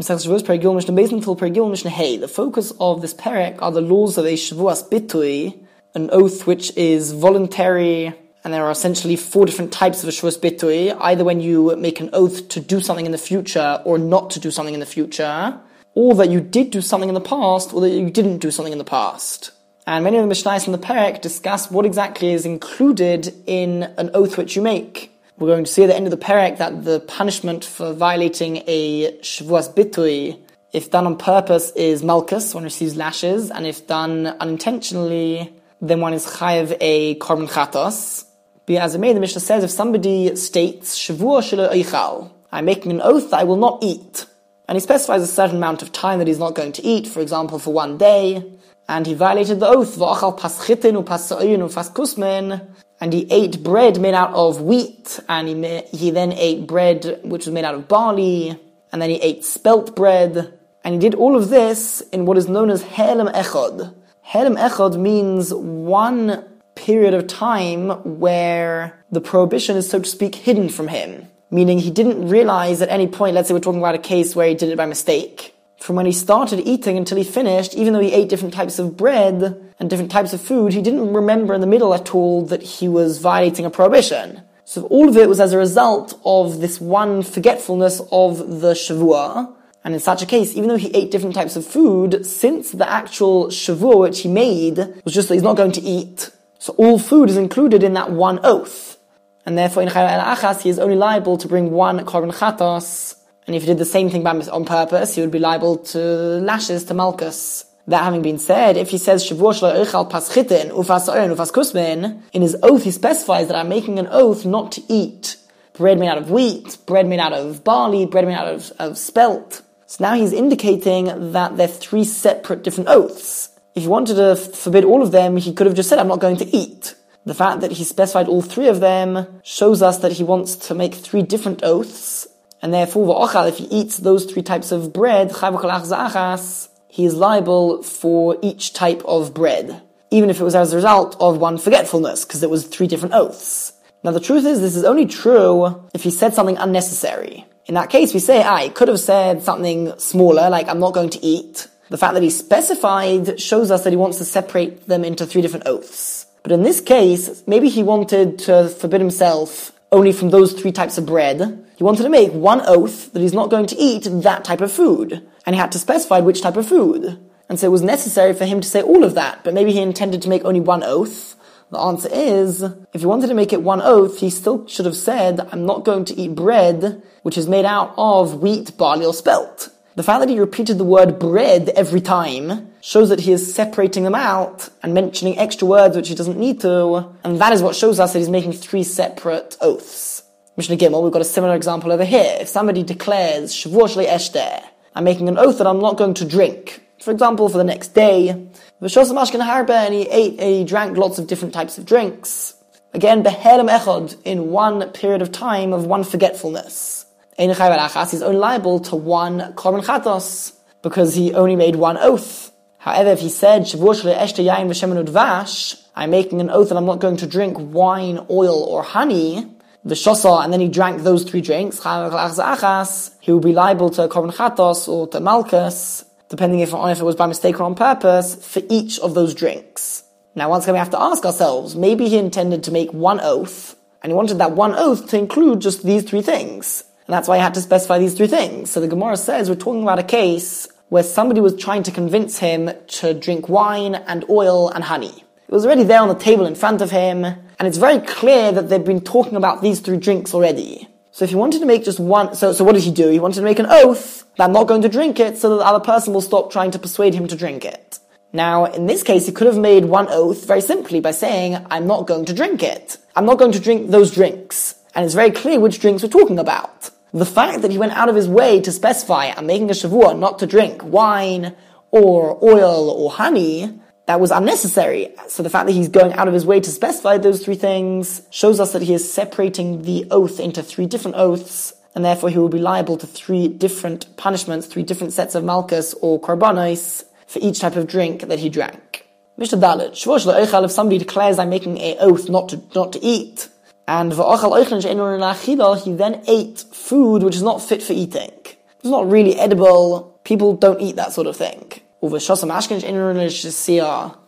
The focus of this perek are the laws of a Shavuos Bitui, an oath which is voluntary, and there are essentially four different types of a Shavuos Bitui, either when you make an oath to do something in the future or not to do something in the future, or that you did do something in the past or that you didn't do something in the past. And many of the Mishnahs in the perek discuss what exactly is included in an oath which you make. We're going to see at the end of the perek that the punishment for violating a Shavuos Bitui, if done on purpose, is malchus, one receives lashes, and if done unintentionally, then one is chayav a korban chatos. But As it may, the Mishnah says, if somebody states, Shavua shelo eichal, I'm making an oath that I will not eat, and he specifies a certain amount of time that he's not going to eat, for example, for one day, and he violated the oath, and he ate bread made out of wheat, and he, he then ate bread which was made out of barley, and then he ate spelt bread, and he did all of this in what is known as Helem Echod. Helem Echod means one period of time where the prohibition is, so to speak, hidden from him. Meaning he didn't realize at any point, let's say we're talking about a case where he did it by mistake, from when he started eating until he finished, even though he ate different types of bread and different types of food, he didn't remember in the middle at all that he was violating a prohibition. So all of it was as a result of this one forgetfulness of the Shavua. And in such a case, even though he ate different types of food, since the actual Shavua which he made was just that he's not going to eat, so all food is included in that one oath. And therefore in Chayv el Achas, he is only liable to bring one korban chatos and if he did the same thing by, on purpose, he would be liable to lashes to Malchus. That having been said, if he says Shavuot ufas ufas kusmin, in his oath he specifies that I'm making an oath not to eat bread made out of wheat, bread made out of barley, bread made out of, of spelt. So now he's indicating that they're three separate different oaths. If he wanted to forbid all of them, he could have just said, I'm not going to eat. The fact that he specified all three of them shows us that he wants to make three different oaths, and therefore, if he eats those three types of bread, he is liable for each type of bread, even if it was as a result of one forgetfulness, because it was three different oaths. Now the truth is, this is only true if he said something unnecessary. In that case, we say, ah, I could have said something smaller, like I'm not going to eat. The fact that he specified shows us that he wants to separate them into three different oaths. But in this case, maybe he wanted to forbid himself only from those three types of bread. He wanted to make one oath that he's not going to eat that type of food. And he had to specify which type of food. And so it was necessary for him to say all of that, but maybe he intended to make only one oath. The answer is, if he wanted to make it one oath, he still should have said, I'm not going to eat bread which is made out of wheat, barley, or spelt. The fact that he repeated the word bread every time shows that he is separating them out and mentioning extra words which he doesn't need to, and that is what shows us that he's making three separate oaths. Mishnah Gimel, we've got a similar example over here. If somebody declares Shavuot Shlei Eshter, I'm making an oath that I'm not going to drink, for example, for the next day, V'shosam Ashken Harbe, and he ate, and he drank lots of different types of drinks. Again, Behelam Echod, in one period of time of one forgetfulness. Ein he's only liable to one korban chatos, because he only made one oath. However, if he said, Shavuot Shalei Eshter Yayin Vash, I'm making an oath that I'm not going to drink wine, oil, or honey, the shosa, and then he drank those three drinks, he would be liable to korban chatos or to malchus, depending if, if it was by mistake or on purpose, for each of those drinks. Now, once again, we have to ask ourselves, maybe he intended to make one oath, and he wanted that one oath to include just these three things. And that's why he had to specify these three things. So the Gemara says we're talking about a case where somebody was trying to convince him to drink wine and oil and honey. It was already there on the table in front of him, and it's very clear that they've been talking about these three drinks already. So if he wanted to make just one, so, so what did he do? He wanted to make an oath that I'm not going to drink it so that the other person will stop trying to persuade him to drink it. Now, in this case, he could have made one oath very simply by saying, I'm not going to drink it. I'm not going to drink those drinks. And it's very clear which drinks we're talking about. The fact that he went out of his way to specify, I'm making a shavua not to drink wine or oil or honey, that was unnecessary. So the fact that he's going out of his way to specify those three things shows us that he is separating the oath into three different oaths, and therefore he will be liable to three different punishments, three different sets of malchus or korbanos for each type of drink that he drank. Mishnah Dalet, if somebody declares I'm making a oath not to, not to eat, and he then ate food which is not fit for eating. It's not really edible. People don't eat that sort of thing.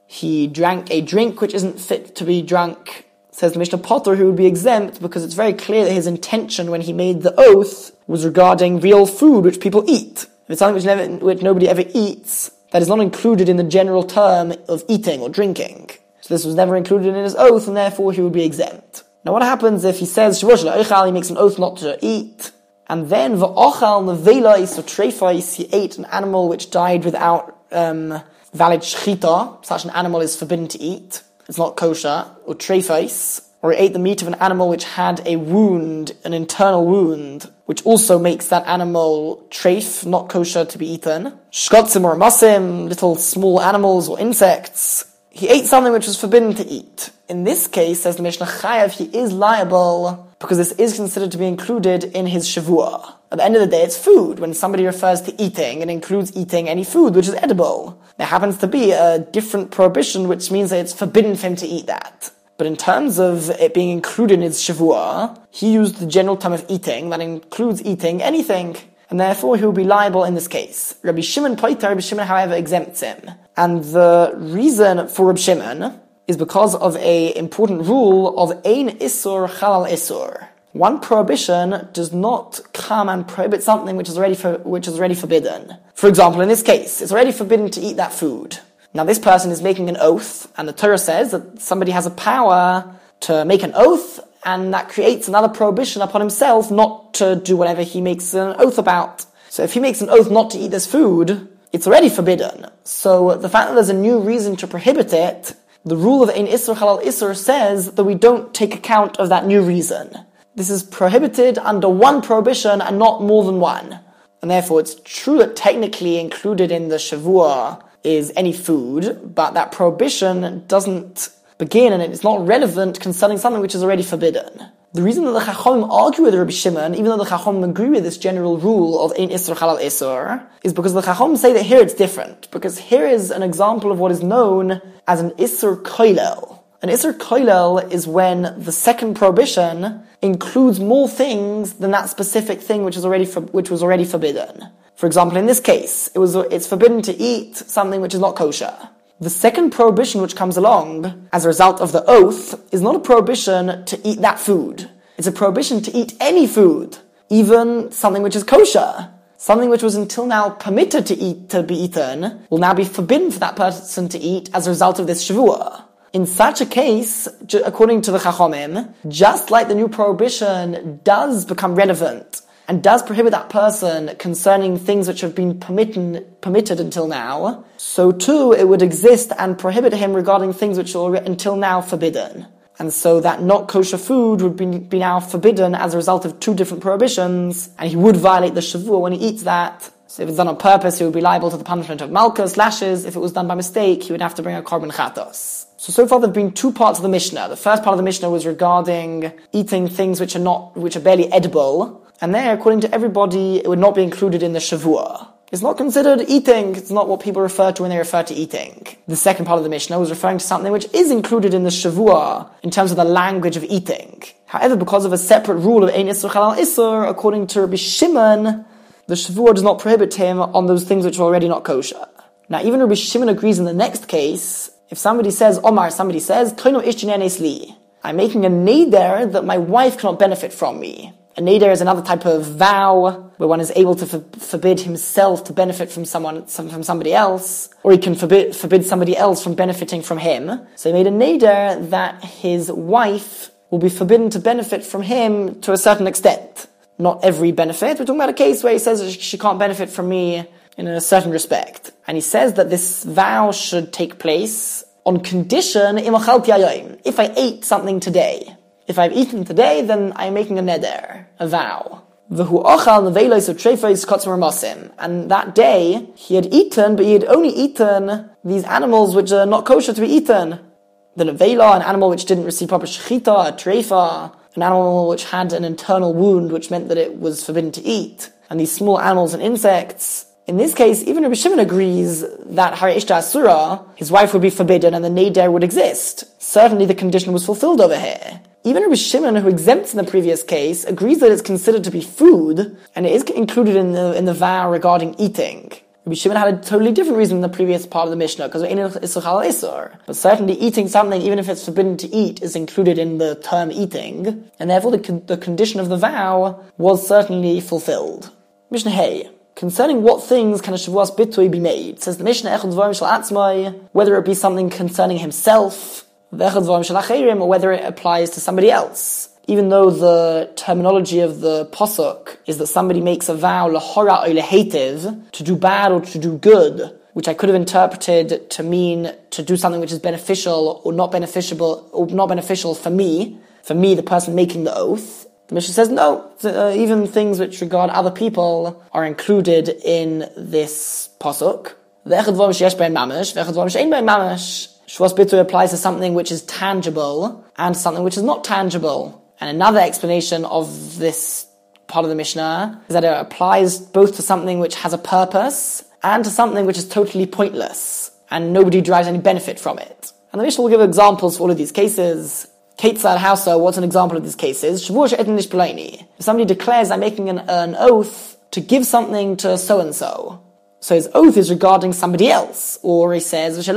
He drank a drink which isn't fit to be drunk. Says the Mishnah Potter, who would be exempt because it's very clear that his intention when he made the oath was regarding real food which people eat. If it's something which, never, which nobody ever eats, that is not included in the general term of eating or drinking. So this was never included in his oath, and therefore he would be exempt. Now what happens if he says, he makes an oath not to eat, and then v'ochal nevelais or he ate an animal which died without um, valid shchita, such an animal is forbidden to eat, it's not kosher, or trefais, or he ate the meat of an animal which had a wound, an internal wound, which also makes that animal treif, not kosher to be eaten. Shkotzim or masim, little small animals or insects, he ate something which was forbidden to eat. In this case, says the Mishnah Chayav, he is liable because this is considered to be included in his shavua. At the end of the day, it's food. When somebody refers to eating, it includes eating any food which is edible. There happens to be a different prohibition, which means that it's forbidden for him to eat that. But in terms of it being included in his shavua, he used the general term of eating that includes eating anything and therefore he will be liable in this case. Rabbi Shimon Poiter, Rabbi Shimon, however, exempts him. And the reason for Rabbi Shimon is because of a important rule of Ein Isur Chalal Isur. One prohibition does not come and prohibit something which is already for, which is already forbidden. For example, in this case, it's already forbidden to eat that food. Now this person is making an oath, and the Torah says that somebody has a power to make an oath and that creates another prohibition upon himself not to do whatever he makes an oath about. So if he makes an oath not to eat this food, it's already forbidden. So the fact that there's a new reason to prohibit it, the rule of Ein Isser Halal Isser says that we don't take account of that new reason. This is prohibited under one prohibition and not more than one. And therefore it's true that technically included in the Shavua is any food, but that prohibition doesn't begin and it's not relevant concerning something which is already forbidden. The reason that the Chacham argue with Rabbi Shimon, even though the Chacham agree with this general rule of Ein Isra Halal Isur, is because the Chacham say that here it's different. Because here is an example of what is known as an Isur Koilel. An Isur Koilel is when the second prohibition includes more things than that specific thing which is already for, which was already forbidden. For example, in this case, it was it's forbidden to eat something which is not kosher. The second prohibition which comes along as a result of the oath is not a prohibition to eat that food. It's a prohibition to eat any food, even something which is kosher. Something which was until now permitted to eat, to be eaten, will now be forbidden for that person to eat as a result of this shavua. In such a case, according to the Chachomim, just like the new prohibition does become relevant and does prohibit that person concerning things which have been permitted, permitted until now, so too it would exist and prohibit him regarding things which are until now forbidden. And so that not kosher food would be, be now forbidden as a result of two different prohibitions, and he would violate the shavua when he eats that. So if it's done on purpose, he would be liable to the punishment of malchus, lashes. If it was done by mistake, he would have to bring a korban chatos. So, so far there have been two parts of the Mishnah. The first part of the Mishnah was regarding eating things which are not, which are barely edible, and there, according to everybody, it would not be included in the Shavua. It's not considered eating. It's not what people refer to when they refer to eating. The second part of the Mishnah was referring to something which is included in the Shavua in terms of the language of eating. However, because of a separate rule of Ein Isur Chalal Isur, according to Rabbi Shimon, the Shavua does not prohibit him on those things which are already not kosher. Now, even Rabbi Shimon agrees in the next case, if somebody says, Omar, somebody says, I'm making a neder that my wife cannot benefit from me. A neder is another type of vow where one is able to for- forbid himself to benefit from someone, from somebody else, or he can forbid, forbid somebody else from benefiting from him. So he made a neder that his wife will be forbidden to benefit from him to a certain extent. Not every benefit. We're talking about a case where he says she can't benefit from me in a certain respect. And he says that this vow should take place on condition, if I ate something today. If I've eaten today, then I'm making a neder, a vow. And that day, he had eaten, but he had only eaten these animals which are not kosher to be eaten. The nevela, an animal which didn't receive proper shechita, a treifa, an animal which had an internal wound, which meant that it was forbidden to eat. And these small animals and insects, in this case, even Rabbi Shimon agrees that Hare Ishta Asura, his wife would be forbidden and the Neder would exist. Certainly the condition was fulfilled over here. Even Rabbi Shimon, who exempts in the previous case, agrees that it's considered to be food, and it is included in the, in the vow regarding eating. Rabbi Shimon had a totally different reason in the previous part of the Mishnah, because we're in israel but certainly eating something, even if it's forbidden to eat, is included in the term eating, and therefore the, con- the condition of the vow was certainly fulfilled. Mishnah Hey. Concerning what things can a Shavuos Bitui be made, says the Mishnah Echad Dvarim Shal Atzmai, whether it be something concerning himself, or whether it applies to somebody else. Even though the terminology of the posuk is that somebody makes a vow to do bad or to do good, which I could have interpreted to mean to do something which is beneficial or not beneficial or not beneficial for me, for me, the person making the oath. The Mishnah says no. Uh, even things which regard other people are included in this posuk. Bitur applies to something which is tangible and something which is not tangible. And another explanation of this part of the Mishnah is that it applies both to something which has a purpose and to something which is totally pointless and nobody derives any benefit from it. And the Mishnah will give examples for all of these cases. Ketzad Hausa, what's an example of these cases? If somebody declares I'm making an, an oath to give something to so and so. So his oath is regarding somebody else. Or he says,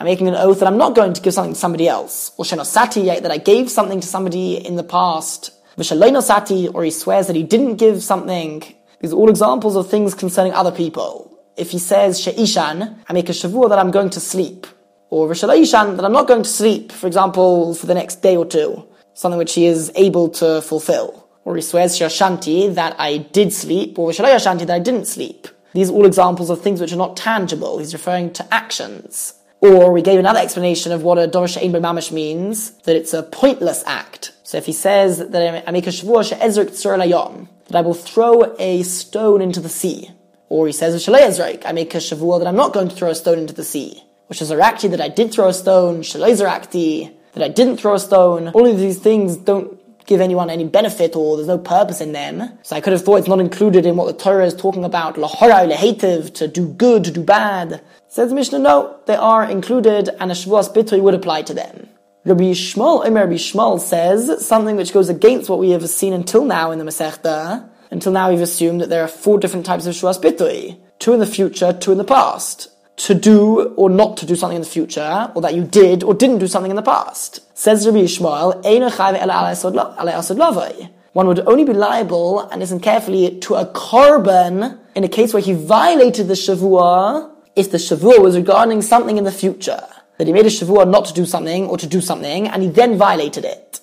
I'm making an oath that I'm not going to give something to somebody else. Or shenosati, that I gave something to somebody in the past. V'shaloinosati, or he swears that he didn't give something. These are all examples of things concerning other people. If he says she'ishan, I make a shavua that I'm going to sleep. Or v'shaloishan, that I'm not going to sleep, for example, for the next day or two. Something which he is able to fulfill. Or he swears she'ashanti, that I did sleep, or v'shaloyashanti, that I didn't sleep. These are all examples of things which are not tangible. He's referring to actions. Or we gave another explanation of what a Dorish Ein Mamish means, that it's a pointless act. So if he says that I make a Shavua She'ezrik Tzur that I will throw a stone into the sea. Or he says, Shalei I make a Shavua that I'm not going to throw a stone into the sea. Which is Arakti, that I did throw a stone, Shalei that I didn't throw a stone. All of these things don't give anyone any benefit or there's no purpose in them. So I could have thought it's not included in what the Torah is talking about, lahora lehetiv, to do good, to do bad. Says Mishnah, no, they are included and a Shavuos Bitui would apply to them. Rabbi Yishmael, Omer Rabbi Yishmael says something which goes against what we have seen until now in the Masechta. Until now we've assumed that there are four different types of Shavuos Bitui. Two in the future, two in the past to do or not to do something in the future, or that you did or didn't do something in the past. Says Rabbi Yishmael, one would only be liable, and listen carefully, to a korban in a case where he violated the shavua if the shavua was regarding something in the future. That he made a shavua not to do something or to do something, and he then violated it.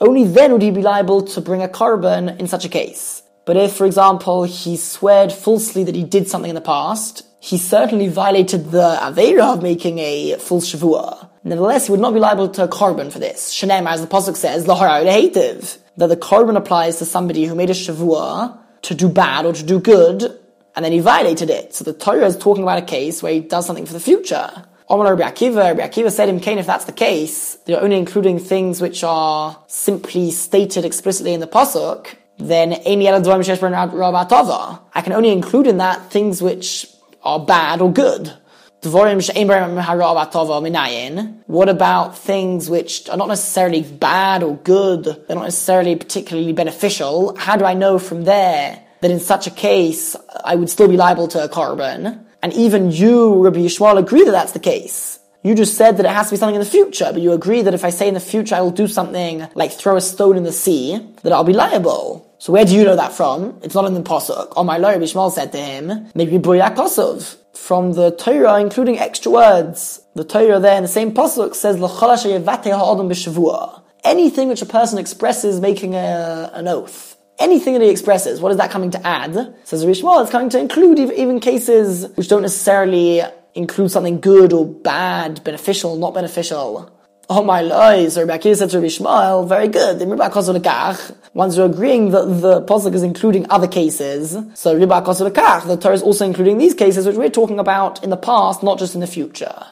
Only then would he be liable to bring a korban in such a case. But if, for example, he sweared falsely that he did something in the past, he certainly violated the Aveira of making a full Shavua. Nevertheless, he would not be liable to a korban for this. Shanem, as the Pasuk says, that the korban applies to somebody who made a Shavua to do bad or to do good, and then he violated it. So the Torah is talking about a case where he does something for the future. Omar Rabbi Akiva, Rabbi Akiva said in Cain, if that's the case, they're only including things which are simply stated explicitly in the Pasuk, then I can only include in that things which are bad or good. What about things which are not necessarily bad or good? They're not necessarily particularly beneficial. How do I know from there that in such a case I would still be liable to a korban. And even you, Rabbi Yishmael, agree that that's the case. You just said that it has to be something in the future, but you agree that if I say in the future I will do something like throw a stone in the sea, that I'll be liable. So where do you know that from? It's not in the Pasuk. On my lawyer, Bishmal said to him, maybe Buyak Kosov. From the Torah, including extra words. The Torah there in the same Pasuk says, Anything which a person expresses making a, an oath. Anything that he expresses, what is that coming to add? Says Rishmal, it's coming to include even cases which don't necessarily include something good or bad, beneficial, not beneficial. Oh my lies, Rabbi Akiva said to Rabbi Yishmael, very good. Once you're agreeing that the Pasuk is including other cases, so Rabbi the Torah is also including these cases which we're talking about in the past, not just in the future.